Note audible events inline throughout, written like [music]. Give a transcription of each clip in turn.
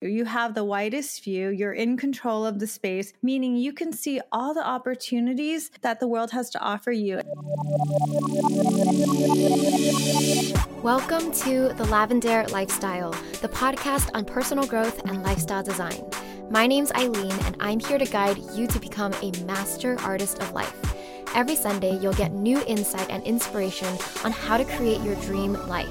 You have the widest view, you're in control of the space, meaning you can see all the opportunities that the world has to offer you. Welcome to The Lavendaire Lifestyle, the podcast on personal growth and lifestyle design. My name's Eileen, and I'm here to guide you to become a master artist of life. Every Sunday, you'll get new insight and inspiration on how to create your dream life.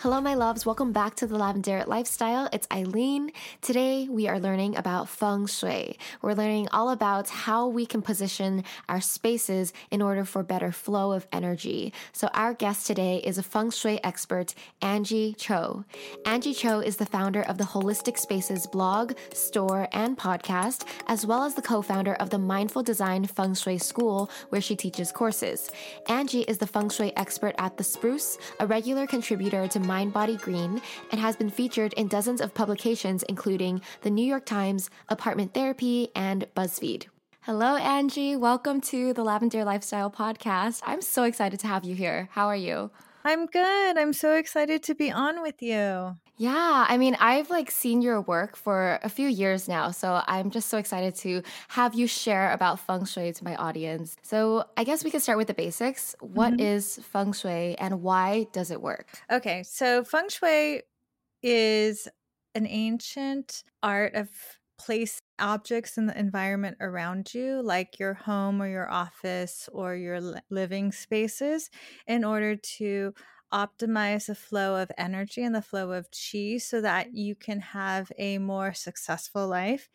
Hello, my loves. Welcome back to the Lavendaire Lifestyle. It's Eileen. Today, we are learning about feng shui. We're learning all about how we can position our spaces in order for better flow of energy. So, our guest today is a feng shui expert, Anjie Cho. Anjie Cho is the founder of the Holistic Spaces blog, store, and podcast, as well as the co founder of the Mindful Design Feng Shui School, where she teaches courses. Anjie is the feng shui expert at The Spruce, a regular contributor to Mind Body Green and has been featured in dozens of publications, including the New York Times, Apartment Therapy, and BuzzFeed. Hello, Anjie. Welcome to the Lavendaire Lifestyle Podcast. I'm so excited to have you here. How are you? I'm good. I'm so excited to be on with you. Yeah, I mean, I've like seen your work for a few years now, so I'm just so excited to have you share about feng shui to my audience. So, I guess we could start with the basics. What mm-hmm. is feng shui and why does it work? Okay, so feng shui is an ancient art of place objects in the environment around you, like your home or your office or your living spaces, in order to optimize the flow of energy and the flow of chi so that you can have a more successful life.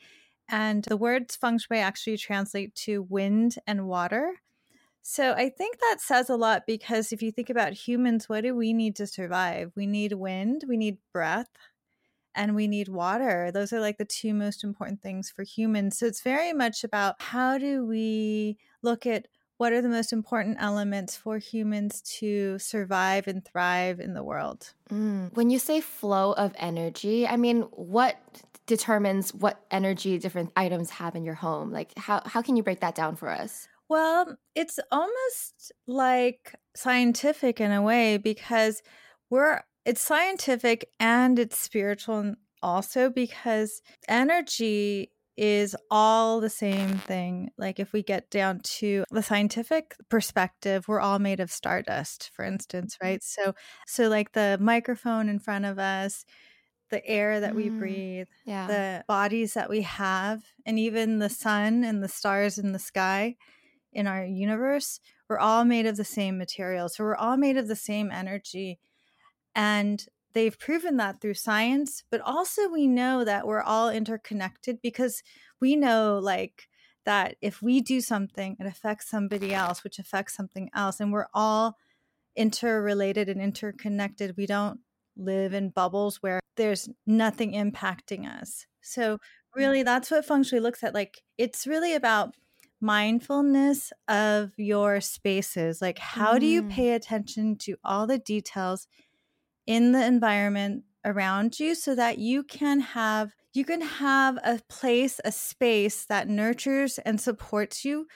And the words feng shui actually translate to wind and water. So I think that says a lot because if you think about humans, what do we need to survive? We need wind, we need breath, and we need water. Those are like the two most important things for humans. So it's very much about how do we look at what are the most important elements for humans to survive and thrive in the world? Mm. When you say flow of energy, I mean, what determines what energy different items have in your home? Like, how, how can you break that down for us? Well, it's almost like scientific in a way because we're it's scientific and it's spiritual also because energy is all the same thing. Like if we get down to the scientific perspective, we're all made of stardust, for instance, mm-hmm. right? So so like the microphone in front of us, the air that we mm, breathe, yeah. the bodies that we have, and even the sun and the stars in the sky in our universe, we're all made of the same material. So we're all made of the same energy. And they've proven that through science, but also we know that we're all interconnected because we know like that if we do something, it affects somebody else, which affects something else. And we're all interrelated and interconnected. We don't live in bubbles where there's nothing impacting us. So, really, that's what feng shui looks at. Like, it's really about mindfulness of your spaces. Like, how mm. do you mm. pay attention to all the details in the environment around you so that you can have you can have a place a space that nurtures and supports you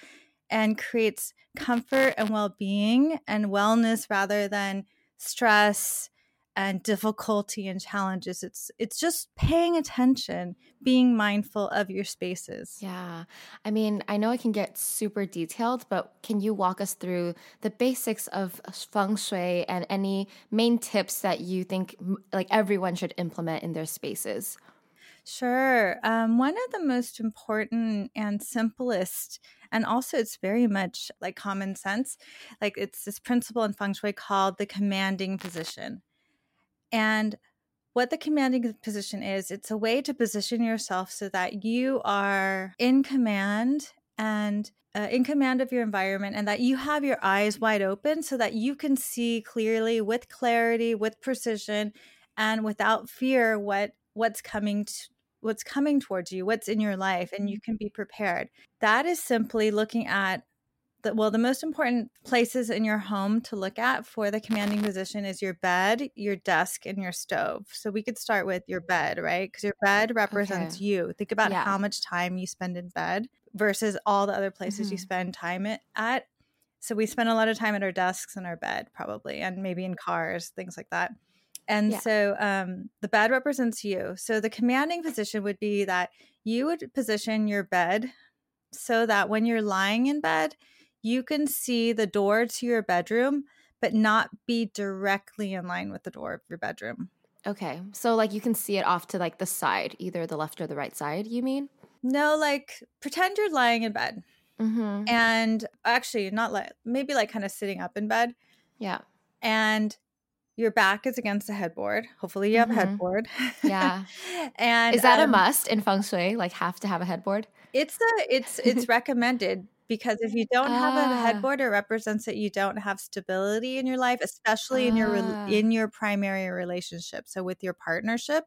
and creates comfort and well-being and wellness rather than stress and difficulty and challenges it's it's just paying attention being mindful of your spaces yeah i mean i know it can get super detailed but can you walk us through the basics of feng shui and any main tips that you think like everyone should implement in their spaces Sure. Um, one of the most important and simplest, and also it's very much like common sense, like it's this principle in feng shui called the commanding position. And what the commanding position is, it's a way to position yourself so that you are in command and uh, in command of your environment and that you have your eyes wide open so that you can see clearly with clarity with precision and without fear what what's coming to, what's coming towards you what's in your life and you mm-hmm. can be prepared that is simply looking at the, well, the most important places in your home to look at for the commanding position is your bed, your desk, and your stove. So we could start with your bed, right? Because your bed represents Okay. you. Think about Yeah. how much time you spend in bed versus all the other places you Mhm. spend time at- at. So we spend a lot of time at our desks and our bed, probably, and maybe in cars, things like that. And Yeah. so um, the bed represents you. So the commanding position would be that you would position your bed so that when you're lying in bed, you can see the door to your bedroom, but not be directly in line with the door of your bedroom. Okay. So like you can see it off to like the side, either the left or the right side, you mean? No, like pretend you're lying in bed Mm-hmm. and actually not like maybe like kind of sitting up in bed Yeah. and your back is against the headboard. Hopefully you have Mhm. a headboard. Yeah. [laughs] and Is that a um, must in feng shui? Like have to have a headboard? It's a it's it's recommended because if you don't have a Ah. headboard, it represents that you don't have stability in your life, especially in your Ah. in your primary relationship. So with your partnership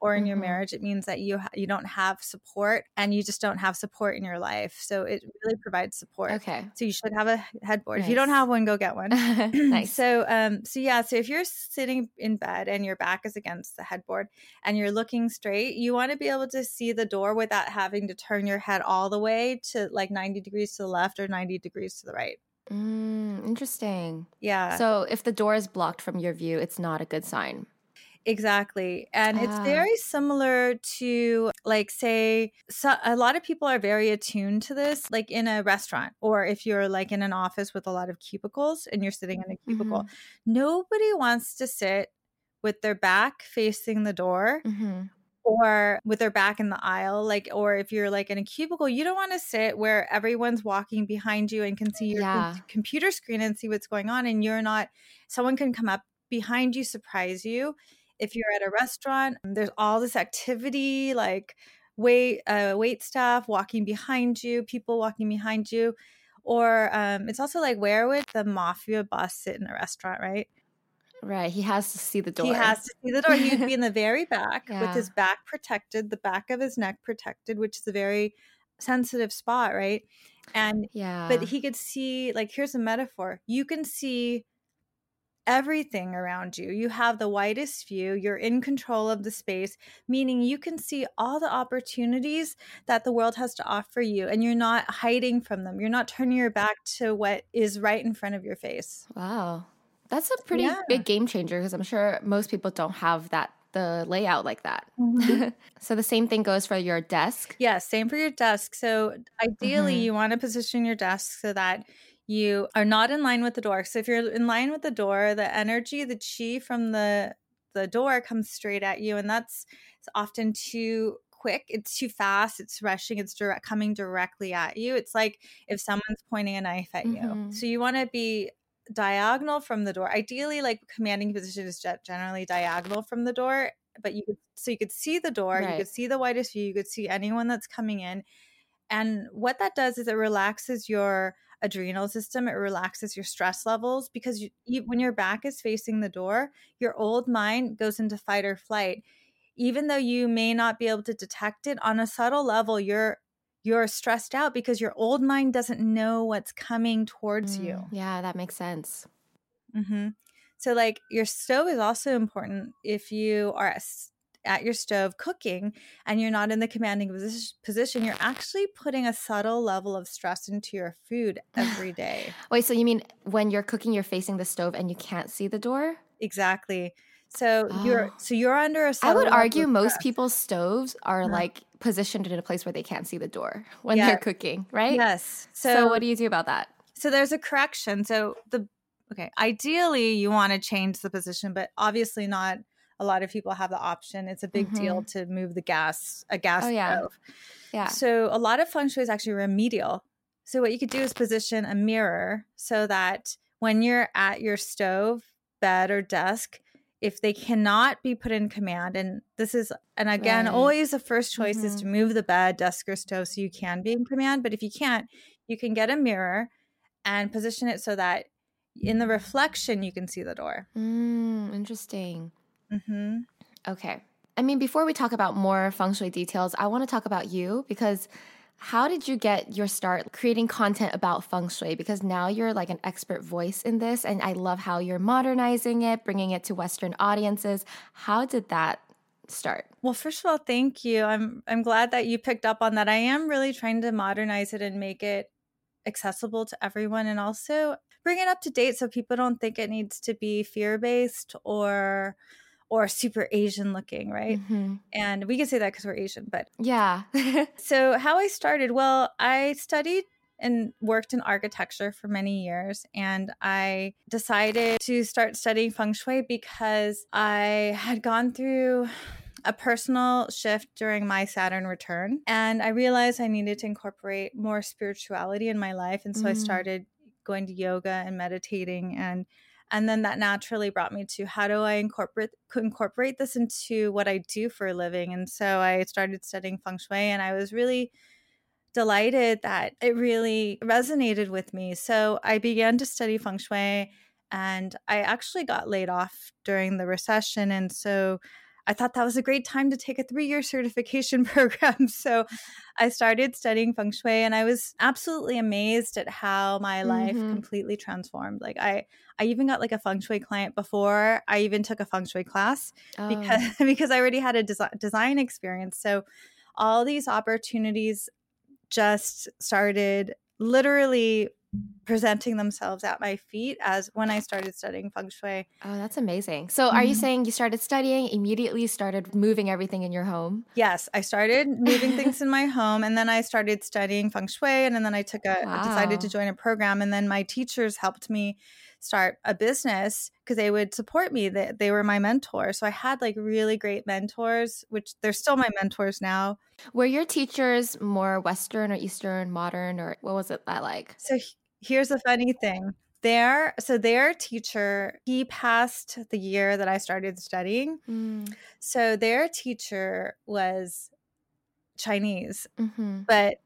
or in your Mhm. marriage, it means that you ha- you don't have support and you just don't have support in your life. So it really provides support. Okay. So you should have a headboard. If you don't have one, go get one. [laughs] [clears throat] nice. So um so yeah, so if you're sitting in bed and your back is against the headboard and you're looking straight, you want to be able to see the door without having to turn your head all the way to like 90 degrees to the left or 90 degrees to the right. Mm, interesting. Yeah. So if the door is blocked from your view, it's not a good sign. Exactly. And it's Ah. very similar to, like, say, so a lot of people are very attuned to this, like in a restaurant, or if you're like in an office with a lot of cubicles and you're sitting in a cubicle. Nobody wants to sit with their back facing the door Mm-hmm. or with their back in the aisle like or if you're like in a cubicle you don't want to sit where everyone's walking behind you and can see your com- computer screen and see what's going on and you're not someone can come up behind you surprise you if you're at a restaurant there's all this activity like wait uh, wait staff walking behind you people walking behind you or um, it's also like where would the mafia boss sit in a restaurant right Right. He has to see the door. he has to see the door. He'd be [laughs] in the very back Yeah. with his back protected, the back of his neck protected, which is a very sensitive spot, right? And Yeah. but he could see like here's a metaphor. You can see everything around you. You have the widest view. You're in control of the space, meaning you can see all the opportunities that the world has to offer you and you're not hiding from them. You're not turning your back to what is right in front of your face. Wow. That's a pretty Yeah. big game changer because I'm sure most people don't have that the layout like that. [laughs] so the same thing goes for your desk. Yeah, same for your desk. So ideally, Mhm. you want to position your desk so that you are not in line with the door. So if you're in line with the door, the energy, the chi from the the door comes straight at you, and that's it's often too quick. It's too fast. It's rushing. It's direct coming directly at you. It's like if someone's pointing a knife at you. Mhm. So you want to be diagonal from the door. Ideally, like commanding position is generally diagonal from the door, but you could so you could see the door, you could see the widest view, you could see anyone that's coming in. And what that does is it relaxes your adrenal system, it relaxes your stress levels because you, you, when your back is facing the door, your old mind goes into fight or flight. Even though you may not be able to detect it on a subtle level, you're you're stressed out because your old mind doesn't know what's coming towards you. Mm, Yeah, that makes sense. hmm So, like, your stove is also important if you are at your stove cooking and you're not in the commanding position, you're actually putting a subtle level of stress into your food [sighs] every day. Wait, so you mean when you're cooking, you're facing the stove and you can't see the door? exactly. So you're Oh. [gasps] so you're under a I would argue most stress. people's stoves are Uh-huh. like positioned in a place where they can't see the door when Yeah. they're cooking, right? Yes. So, So, what do you do about that? so there's a correction. So the okay, ideally you want to change the position, but obviously not a lot of people have the option. It's a big deal to move the gas, a gas Mm-hmm. Oh, yeah. stove. Yeah. So a lot of feng shui is actually remedial. So what you could do is position a mirror so that when you're at your stove, bed, or desk, if they cannot be put in command, and this is, and again, Right. always the first choice is Mhm. to move the bed, desk, or stove so you can be in command. But if you can't, you can get a mirror and position it so that in the reflection you can see the door. Mm, interesting. Hmm Okay. I mean, before we talk about more feng shui details, I want to talk about you because How did you get your start creating content about feng shui? Because now you're like an expert voice in this, and I love how you're modernizing it, bringing it to Western audiences. How did that start? Well, first of all, thank you. I'm I'm glad that you picked up on that. I am really trying to modernize it and make it accessible to everyone and also bring it up to date so people don't think it needs to be fear-based or or super Asian looking, right? Mm-hmm. And we can say that because we're Asian, but yeah. [laughs] so, how I started, well, I studied and worked in architecture for many years. And I decided to start studying feng shui because I had gone through a personal shift during my Saturn return. And I realized I needed to incorporate more spirituality in my life. And so mm. I started going to yoga and meditating and and then that naturally brought me to how do I incorporate incorporate this into what I do for a living? And so I started studying feng shui and I was really delighted that it really resonated with me. So I began to study feng shui and I actually got laid off during the recession and so I thought that was a great time to take a three year [laughs] certification program. So I started studying feng shui and I was absolutely amazed at how my life mm-hmm. completely transformed. Like I I even got like a feng shui client before I even took a feng shui class oh. because [laughs] because I already had a desi- design experience. So all these opportunities just started literally presenting themselves at my feet as when I started studying feng shui. Oh, that's amazing. So, mm-hmm. are you mm-hmm. saying you started studying, immediately started moving everything in your home? Yes, I started moving things in my [laughs] home and then I started studying feng shui and then I took a wow. decided to join a program and then my teachers helped me start a business because they would support me that they, they were my mentor so i had like really great mentors which they're still my mentors now were your teachers more western or eastern modern or what was it that like so here's the funny thing their so their teacher he passed the year that i started studying mm. so their teacher was chinese mm-hmm. but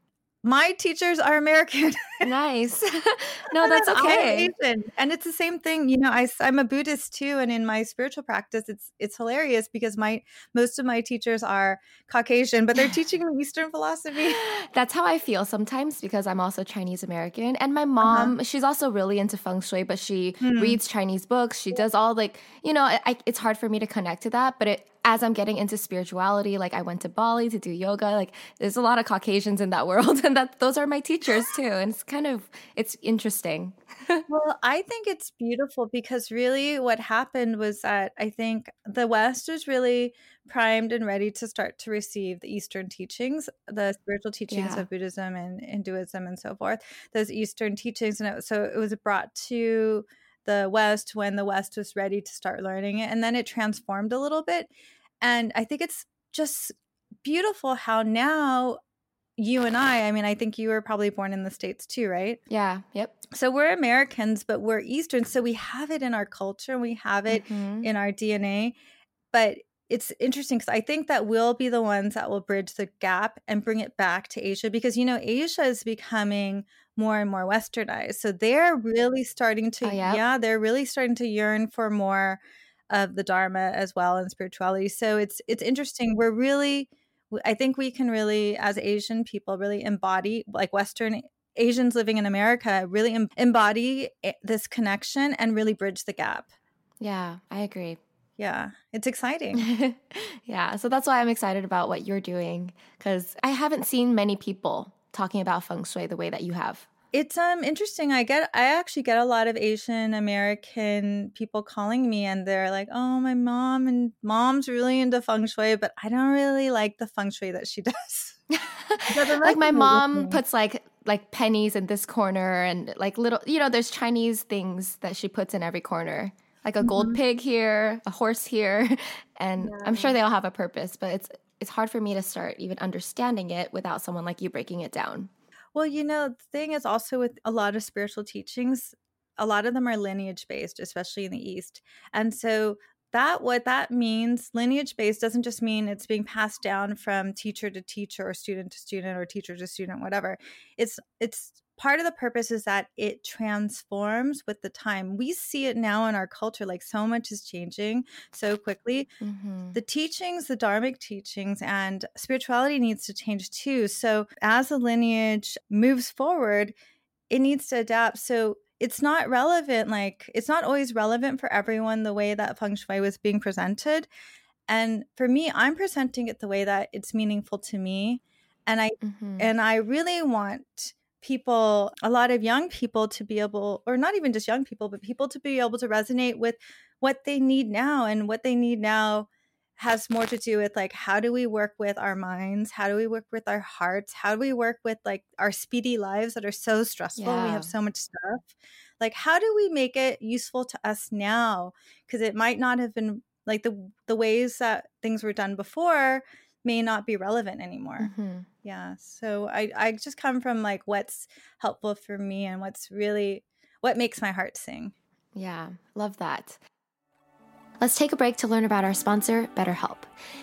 my teachers are American. nice. [laughs] [laughs] no, that's okay. And it's the same thing. You know, I, I'm a Buddhist too, and in my spiritual practice, it's it's hilarious because my most of my teachers are Caucasian, but they're teaching me Eastern philosophy. [laughs] That's how I feel sometimes because I'm also Chinese American, and my uh-huh. mom, uh-huh. she's also really into feng shui, but she hmm. reads Chinese books. She does all like, you know, I, it's hard for me to connect to that, but it as I'm getting into spirituality, like I went to Bali to do yoga, like there's a lot of Caucasians in that [laughs] world and that those are my teachers too. And it's kind of it's interesting. [laughs] well, I think it's beautiful because really what happened was that I think the West was really primed and ready to start to receive the Eastern teachings, the spiritual teachings yeah. of Buddhism and Hinduism and so forth, those Eastern teachings. And it, so it was brought to the West when the West was ready to start learning it. And then it transformed a little bit. And I think it's just beautiful how now you and I, I mean, I think you were probably born in the States too, right? Yeah. Yep. So we're Americans, but we're Eastern. So we have it in our culture and we have it mm-hmm. in our DNA. But it's interesting because I think that we'll be the ones that will bridge the gap and bring it back to Asia because, you know, Asia is becoming more and more westernized. So they're really starting to, oh, yeah. yeah, they're really starting to yearn for more of the dharma as well and spirituality so it's it's interesting we're really i think we can really as asian people really embody like western asians living in america really embody eh, this connection and really bridge the gap. Yeah i agree. Yeah it's [laughs] exciting. Yeah so that's why i'm excited about what you're doing because i haven't seen many people talking about feng shui the way that you have it's um interesting. I get I actually get a lot of Asian American people calling me and they're like, "Oh, my mom and mom's really into feng shui, but I don't really like the feng shui that she [laughs] does." like my mom puts like like pennies in this corner and like little you know there's chinese things that she puts in every corner like a gold mm-hmm. pig here a horse here [laughs] and yeah. i'm sure they all have a purpose but it's it's hard for me to start even understanding it without someone like you breaking it down well, you know, the thing is also with a lot of spiritual teachings, a lot of them are lineage based, especially in the East. And so that what that means lineage based doesn't just mean it's being passed down from teacher to teacher or student to student or teacher to student whatever. It's it's part of the purpose is that it transforms with the time. We see it now in our culture like so much is changing so quickly. Mm-hmm. the teachings the dharmic teachings and spirituality needs to change too. So as the lineage moves forward it needs to adapt. So it's not relevant like it's not always relevant for everyone the way that feng shui was being presented and for me i'm presenting it the way that it's meaningful to me and i mm-hmm. and i really want people a lot of young people to be able or not even just young people but people to be able to resonate with what they need now and what they need now has more to do with like how do we work with our minds? How do we work with our hearts? How do we work with like our speedy lives that are so stressful yeah. we have so much stuff? Like how do we make it useful to us now? Because it might not have been like the the ways that things were done before may not be relevant anymore. Mm-hmm. yeah so i i just come from like what's helpful for me and what's really what makes my heart sing. Yeah love that Let's take a break to learn about our sponsor, BetterHelp.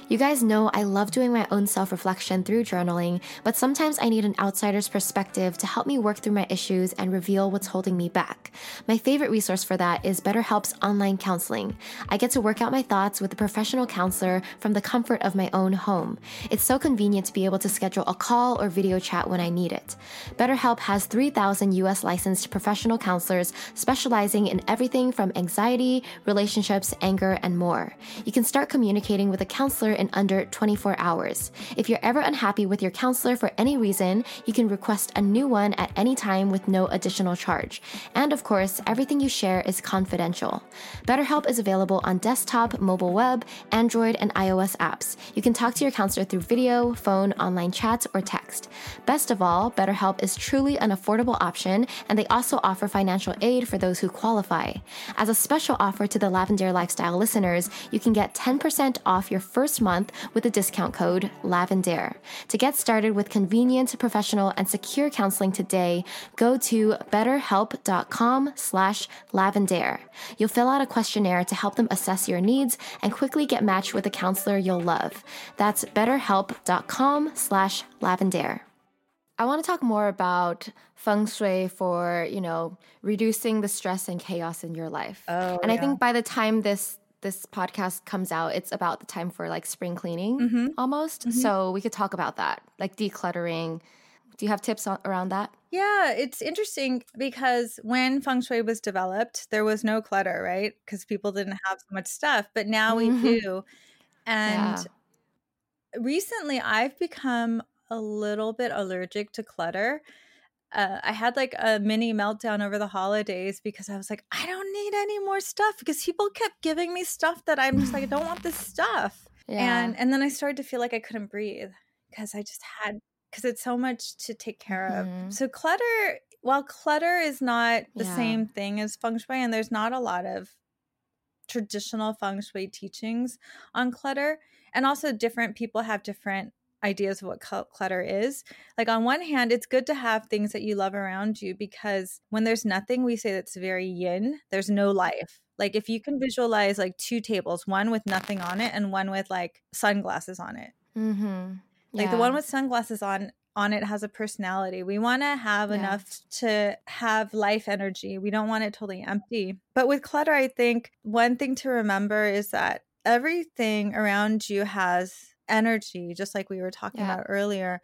You guys know I love doing my own self reflection through journaling, but sometimes I need an outsider's perspective to help me work through my issues and reveal what's holding me back. My favorite resource for that is BetterHelp's online counseling. I get to work out my thoughts with a professional counselor from the comfort of my own home. It's so convenient to be able to schedule a call or video chat when I need it. BetterHelp has 3,000 US licensed professional counselors specializing in everything from anxiety, relationships, anger, anger, and more. You can start communicating with a counselor in under 24 hours. If you're ever unhappy with your counselor for any reason, you can request a new one at any time with no additional charge. And of course, everything you share is confidential. BetterHelp is available on desktop, mobile web, Android, and iOS apps. You can talk to your counselor through video, phone, online chats, or text. Best of all, BetterHelp is truly an affordable option, and they also offer financial aid for those who qualify. As a special offer to the Lavendaire Lifestyle listeners, you can get 10% off your first month with the discount code LAVENDER. To get started with convenient, professional, and secure counseling today, go to betterhelp.com slash lavendaire. You'll fill out a questionnaire to help them assess your needs and quickly get matched with a counselor you'll love. That's betterhelp.com slash lavendaire. I want to talk more about feng shui for, you know, reducing the stress and chaos in your life. Oh, and yeah. I think by the time this this podcast comes out, it's about the time for like spring cleaning mm-hmm. almost. Mm-hmm. So we could talk about that, like decluttering. Do you have tips on, around that? Yeah, it's interesting because when feng shui was developed, there was no clutter, right? Because people didn't have so much stuff, but now we mm-hmm. do. And yeah. recently I've become a little bit allergic to clutter uh, I had like a mini meltdown over the holidays because I was like, I don't need any more stuff because people kept giving me stuff that I'm just like, I don't want this [sighs] stuff. Yeah. And and then I started to feel like I couldn't breathe because I just had because it's so much to take care mm-hmm. of. So clutter, while clutter is not the yeah. same thing as feng shui, and there's not a lot of traditional feng shui teachings on clutter, and also different people have different ideas of what clutter is. Like, on one hand, it's good to have things that you love around you because when there's nothing, we say that's very yin, there's no life. Like, if you can visualize like two tables, one with nothing on it and one with like sunglasses on it. Mm-hmm. Yeah. Like, the one with sunglasses on on it has a personality. We want to have yeah. enough to have life energy. We don't want it totally empty. But with clutter, I think one thing to remember is that everything around you has energy, just like we were talking yeah. about earlier.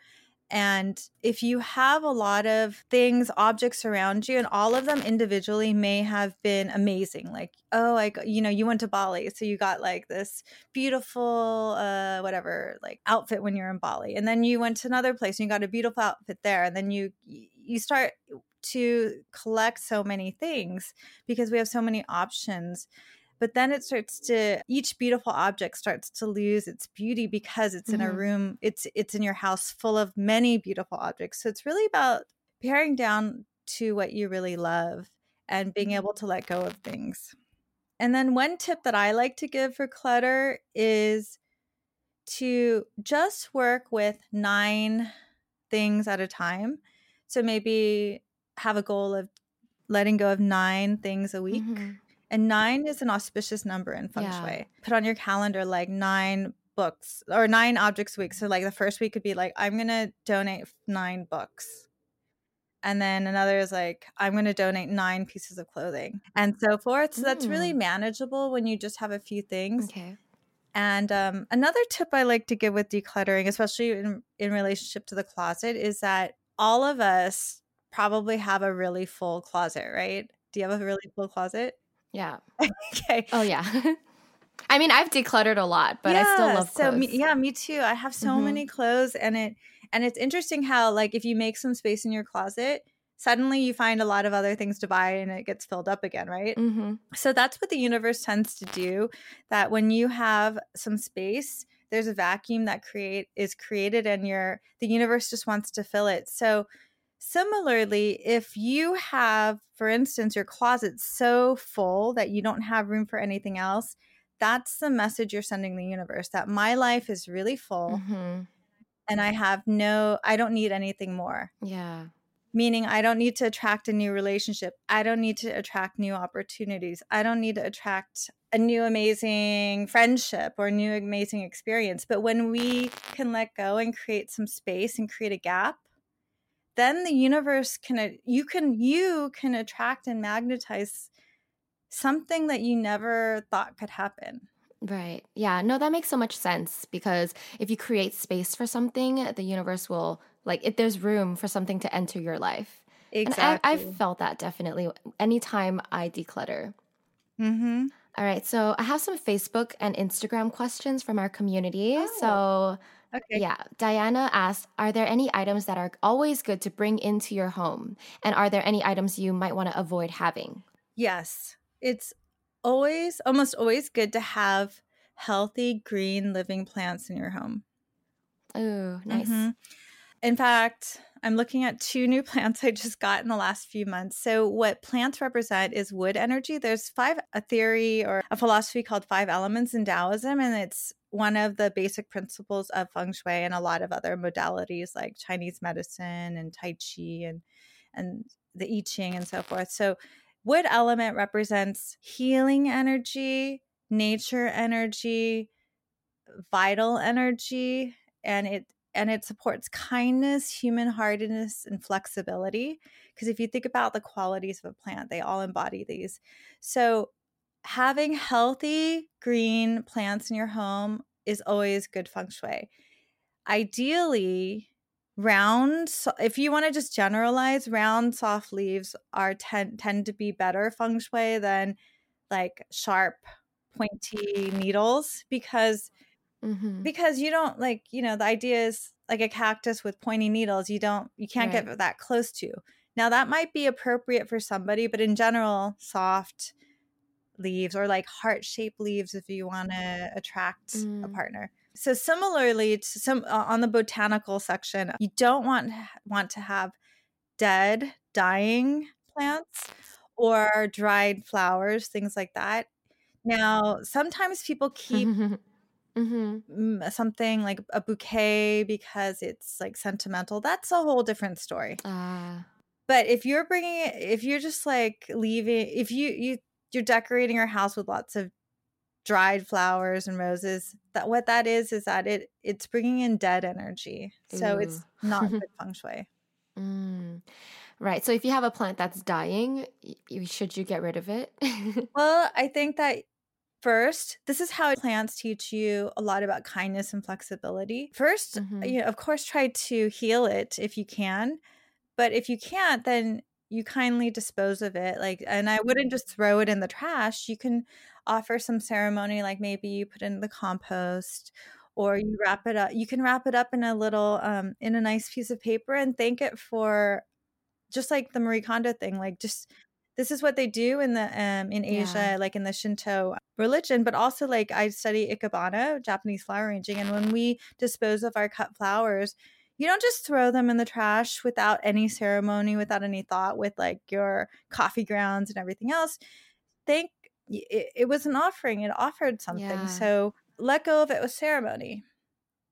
And if you have a lot of things, objects around you, and all of them individually may have been amazing, like, oh, like, you know, you went to Bali, so you got like this beautiful, uh, whatever, like outfit when you're in Bali. And then you went to another place and you got a beautiful outfit there. And then you, you start to collect so many things because we have so many options but then it starts to each beautiful object starts to lose its beauty because it's mm-hmm. in a mm-hmm. room it's it's in your house full of many beautiful objects. So it's really about paring down to what you really love and being able to let go of things. And then one tip that i like to give for clutter is to just work with nine things at a time. So maybe have a goal of letting go of nine things a week. Mm-hmm And nine is an auspicious number in feng Yeah. shui. Put on your calendar like nine books or nine objects a week. So, like the first week could be like, I'm going to donate nine books. And then another is like, I'm going to donate nine pieces of clothing and so forth. So, that's really Mm. manageable when you just have a few things. Okay. And um, another tip I like to give with decluttering, especially in, in relationship to the closet, is that all of us probably have a really full closet, right? Do you have a really full closet? Yeah. [laughs] okay. Oh yeah. [laughs] I mean, I've decluttered a lot, but I still love so clothes. me, yeah, me too. I have so Mhm. many clothes, and it and it's interesting how like if you make some space in your closet, suddenly you find a lot of other things to buy, and it gets filled up again, right? Mm-hmm. So that's what the universe tends to do. That when you have some space, there's a vacuum that create is created, and your the universe just wants to fill it. So similarly, if you have, for instance, your closet so full that you don't have room for anything else, that's the message you're sending the universe that my life is really full Mm-hmm. and I have no, I don't need anything more Yeah. meaning I don't need to attract a new relationship. I don't need to attract new opportunities. I don't need to attract a new amazing friendship or new amazing experience. But when we can let go and create some space and create a gap, then the universe can you can you can attract and magnetize something that you never thought could happen. Right. Yeah. No, that makes so much sense because if you create space for something, the universe will like if there's room for something to enter your life. Exactly. And I, I've felt that definitely anytime I declutter. mm-hmm. All right. So I have some Facebook and Instagram questions from our community. Oh. So Okay. yeah, Diana asked, are there any items that are always good to bring into your home? And are there any items you might want to avoid having? Yes. It's always, almost always good to have healthy green living plants in your home. Oh, nice. Mhm. In fact, I'm looking at two new [laughs] plants I just got in the last few months. So, what plants represent is wood energy. There's five, a theory or a philosophy called five elements in Taoism, and it's one of the basic principles of feng shui and a lot of other modalities like Chinese medicine and Tai Chi and, and the I Ching and so forth. So, wood element represents healing energy, nature energy, vital energy, and it and it supports kindness, human heartedness, and flexibility. Because if you think about the qualities of a plant, they all embody these. So, having healthy green plants in your home is always good feng shui. Ideally, round, so- if you want to just generalize, round soft leaves are tend tend to be better feng shui than like sharp, pointy needles because Mm-hmm. because you don't like you know the idea is like a cactus with pointy needles you don't you can't Right. get that close to now that might be appropriate for somebody but in general soft leaves or like heart-shaped leaves if you want to attract a Mm. partner. So similarly to some uh, on the botanical section you don't want want to have dead dying plants or dried flowers things like that. Now sometimes people keep [laughs] mm-hmm. mm, something like a bouquet because it's like sentimental. That's a whole different story. Uh, but if you're bringing it if you're just like leaving if you you you're decorating your house with lots of dried flowers and roses that what that is is that it it's bringing in dead energy so it's not good [laughs] feng shui mm. Right. So if you have a plant that's dying, should you get rid of it? [laughs] well i think that first this is how plants teach you a lot about kindness and flexibility 1st Mhm. you know of course try to heal it if you can but if you can't then you kindly dispose of it like and i wouldn't just throw it in the trash you can offer some ceremony like maybe you put it in the compost or you wrap it up you can wrap it up in a little um in a nice piece of paper and thank it for just like the marie kondo thing like just this is what they do in the um in asia Yeah. like in the shinto religion but also like i study ikebana japanese flower arranging and when we dispose of our cut flowers you don't just throw them in the trash without any ceremony without any thought with like your coffee grounds and everything else thank it, it was an offering it offered something Yeah. so let go of it with ceremony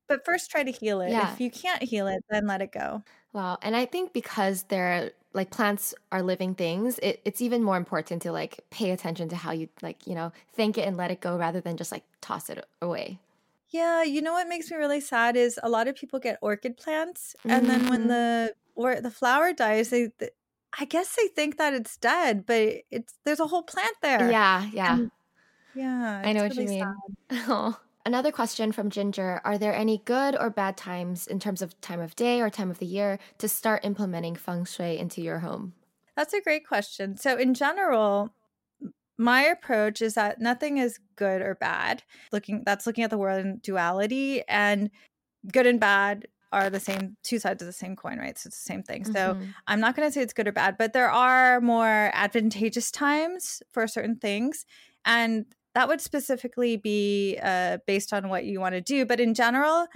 but first try to heal it Yeah. if you can't heal it then let it go Wow. And I think because they're like plants are living things, it, it's even more important to like pay attention to how you like, you know, thank it and let it go rather than just like toss it away. Yeah, you know what makes me really sad is a lot of people get orchid plants, and then when Mhm. the or the flower dies, they, th I guess they think that it's dead, but it's there's a whole plant there. Yeah, yeah. And yeah, I know what you mean. [laughs] Oh. Another question from Ginger Are there any good or bad times in terms of time of day or time of the year to start implementing feng shui into your home? That's a great question. So in general, my approach is that nothing is good or bad. Looking that's looking at the world in duality, and good and bad are the same 2 sides of the same coin, right? So it's the same thing. So Mhm. I'm not gonna say it's good or bad, but there are more advantageous times for certain things, and that would specifically be, uh, based on what you wanna do, but in general,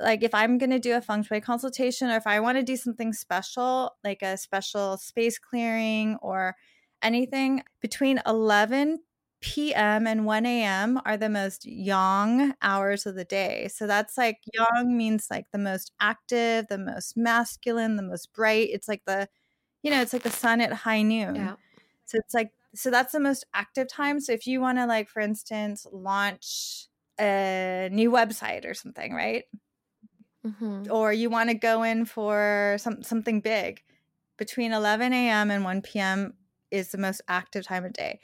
like, if I'm gonna do a feng shui consultation or if I wanna do something special, like a special space clearing or anything, between 11 PM and 1 AM are the most yang hours of the day. So that's like yang means, like, the most active, the most masculine, the most bright. It's like the you know, it's like the sun at high noon. Yeah. So it's like so that's the most active time. So if you wanna, like, for instance, launch a new website or something, right? Mhm. Or you wanna go in for some something big, between 11 AM and 1 PM is the most active time of day.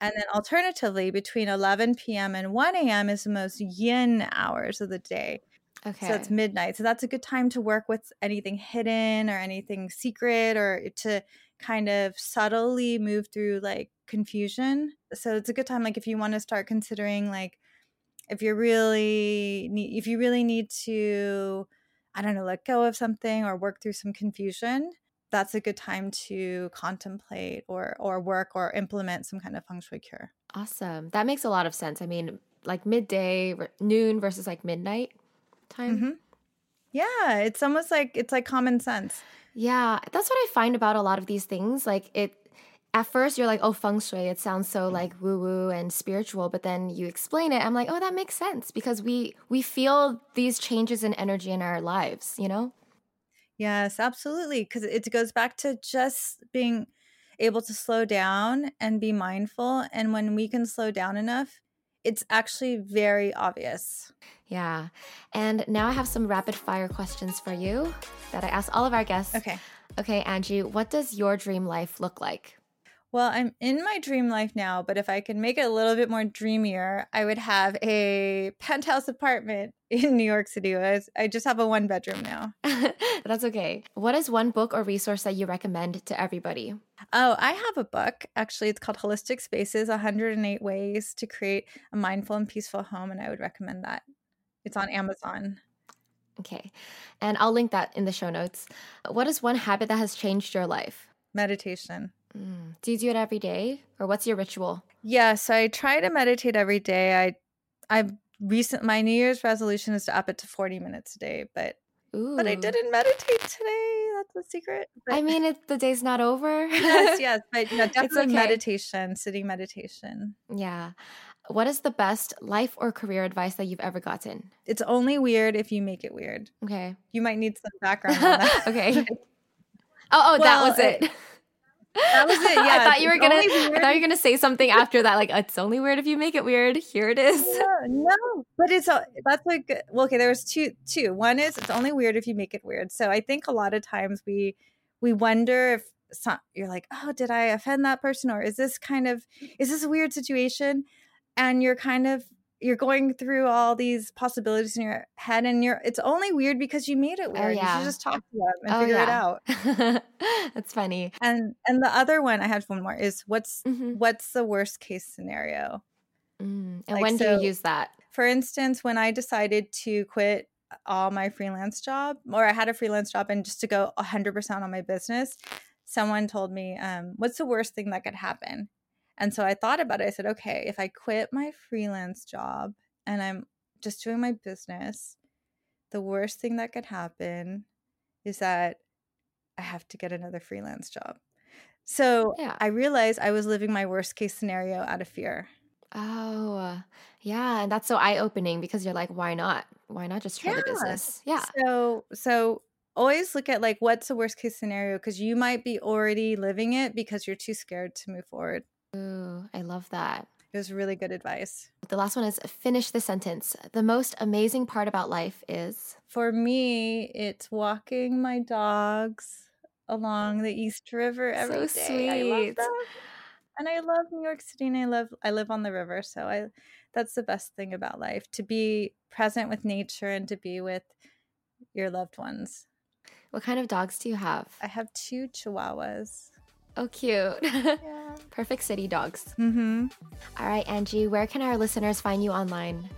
And then mm-hmm. alternatively, between 11 PM and 1 AM is the most yin hours of the day. Okay. So it's midnight. So that's a good time to work with anything hidden or anything secret or to kind of subtly move through, like, confusion. So it's a good time, like, if you wanna start considering, like, if you're really nee if you really need to, I don't know, let go of something or work through some confusion, that's a good time to contemplate or or work or implement some kind of feng shui cure. Awesome. That makes a lot of sense. I mean, like midday, noon versus, like, midnight time? Mhm. Yeah, it's almost like it's like common sense. Yeah, that's what I find about a lot of these things, like, it at first, you're like, "Oh, feng shui, it sounds so, like, woo-woo and spiritual," but then you explain it, I'm like, "Oh, that makes sense," because we we feel these changes in energy in our lives, you know? Yes, absolutely. Because it goes back to just being able to slow down and be mindful, and when we can slow down enough, it's actually very obvious. Yeah, and now I have some rapid fire questions for you that I ask all of our guests. Okay. Okay, Anjie, what does your dream life look like? Well, I'm in my dream life now, but if I could make it a little bit more dreamier, I would have a penthouse apartment [laughs] in New York City. I just have a one-bedroom now. [laughs] That's okay. What is one book or resource that you recommend to everybody? Oh, I have a book. Actually, it's called Holistic Spaces: 108 Ways to Create a Mindful and Peaceful Home, and I would recommend that. It's on Amazon. Okay, and I'll link that in the show notes. What is one habit that has changed your life? Meditation. Mm. Do you do it every day, or what's your ritual? Yeah, so I try to meditate every day. I I've recent my New Year's resolution is to up it to 40 minutes a day, but but I didn't meditate today. That's a secret. I mean, it the day's not over. Yes, [laughs] yes, but yeah, definitely okay. meditation, sitting meditation. Yeah. What is the best life or career advice that you've ever gotten? It's only weird if you make it weird. Okay. You might need some background on that. [laughs] okay. Oh, oh, that Well, was it. [laughs] that was it, [laughs] Yeah. I thought you were gonna. I thought you were gonna say something after that. Like it's only weird if you make it weird. Here it is. No, no, but it's a that's like well, okay. There was two. Two. One is it's only weird if you make it weird. So I think a lot of times we we wonder if some, you're like, oh, did I offend that person, or is this kind of is this a weird situation? And you're kind of you're going through all these possibilities in your head, and you're it's only weird because you made it Oh weird. You should just talk to them and Oh figure it out. [laughs] That's funny. And and the other one I had one more is what's hmm what's the worst case scenario? Mm. And Like when do you use that? for instance, when I decided to quit all my freelance job, or I had a freelance job and just to go 100% on my business, someone told me, um, What's the worst thing that could happen? And so I thought about it. I said, Okay, if I quit my freelance job and I'm just doing my business, the worst thing that could happen is that I have to get another freelance job. So Yeah. I realized I was living my worst case scenario out of fear. Oh, yeah. And that's so eye opening because you're like, why not? Why not just try the business? Yeah. So so always look at like what's the worst case scenario because you might be already living it because you're too scared to move forward. Ooh, I love that. It was really good advice. The last one is finish the sentence. The most amazing part about life is. For me, it's walking my dogs along the East River every so day. sweet. I. And I love New York City and I love I live on the river, so I that's the best thing about life to be present with nature and to be with your loved ones. What kind of dogs do you have? I have two chihuahuas. Oh, cute. [laughs] Yeah. Perfect city dogs. Mm-hmm. All right, Anjie, where can our listeners find you online?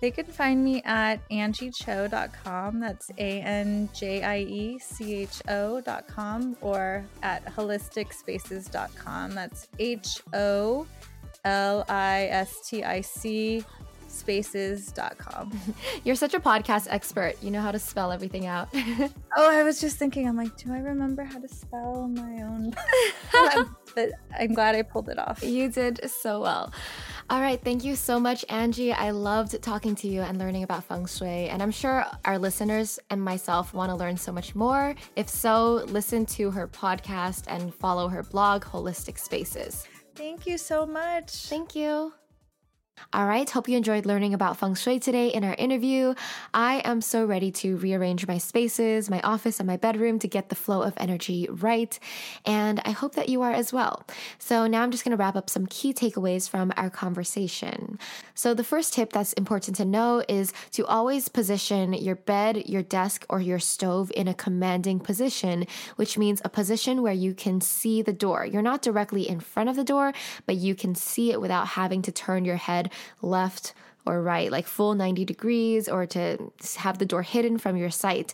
They can find me at anjiecho.com. That's A N J I E C H O.com or at holisticspaces.com. That's H O L I S T I C spaces.com. [laughs] You're such a podcast expert. You know how to spell everything out. [laughs] Oh, I was just thinking, I'm like, do I remember how to spell my own? [laughs] but I'm glad I pulled it off. you did so well. All right, thank you so much, Anjie. I loved talking to you and learning about feng shui. And I'm sure our listeners and myself want to learn so much more. If so, listen to her podcast and follow her blog, Holistic Spaces. Thank you so much. Thank you. All right, hope you enjoyed learning about feng shui today in our interview. I am so ready to rearrange my spaces, my office, and my bedroom to get the flow of energy right. And I hope that you are as well. So now I'm just going to wrap up some key takeaways from our conversation. So the first tip that's important to know is to always position your bed, your desk, or your stove in a commanding position, which means a position where you can see the door. You're not directly in front of the door, but you can see it without having to turn your head left or right, like full 90 degrees, or to have the door hidden from your sight.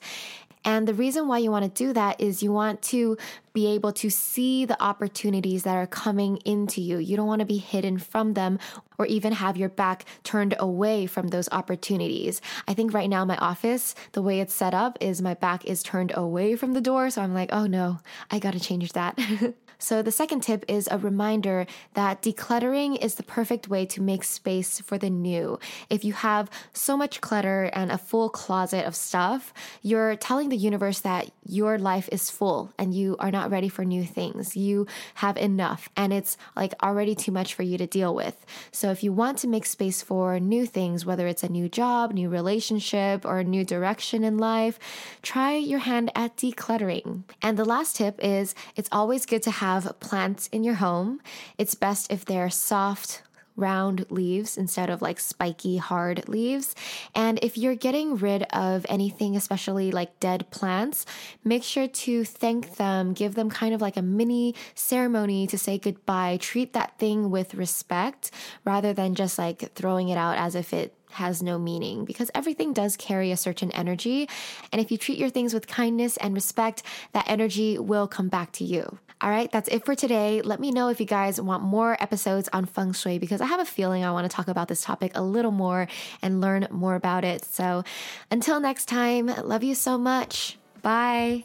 And the reason why you want to do that is you want to be able to see the opportunities that are coming into you. You don't want to be hidden from them or even have your back turned away from those opportunities. I think right now, my office, the way it's set up is my back is turned away from the door. So I'm like, oh no, I got to change that. [laughs] So, the second tip is a reminder that decluttering is the perfect way to make space for the new. If you have so much clutter and a full closet of stuff, you're telling the universe that your life is full and you are not ready for new things. You have enough and it's like already too much for you to deal with. So, if you want to make space for new things, whether it's a new job, new relationship, or a new direction in life, try your hand at decluttering. And the last tip is it's always good to have plants in your home. It's best if they're soft, round leaves instead of like spiky, hard leaves. And if you're getting rid of anything, especially like dead plants, make sure to thank them, give them kind of like a mini ceremony to say goodbye. Treat that thing with respect rather than just like throwing it out as if it has no meaning because everything does carry a certain energy. And if you treat your things with kindness and respect, that energy will come back to you. All right, that's it for today. Let me know if you guys want more episodes on feng shui because I have a feeling I want to talk about this topic a little more and learn more about it. So until next time, love you so much. Bye.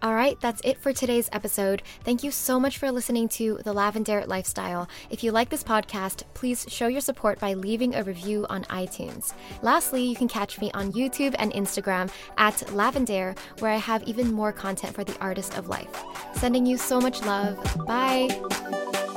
All right, that's it for today's episode. Thank you so much for listening to The Lavendaire Lifestyle. If you like this podcast, please show your support by leaving a review on iTunes. Lastly, you can catch me on YouTube and Instagram at Lavendaire, where I have even more content for the artist of life. Sending you so much love. Bye.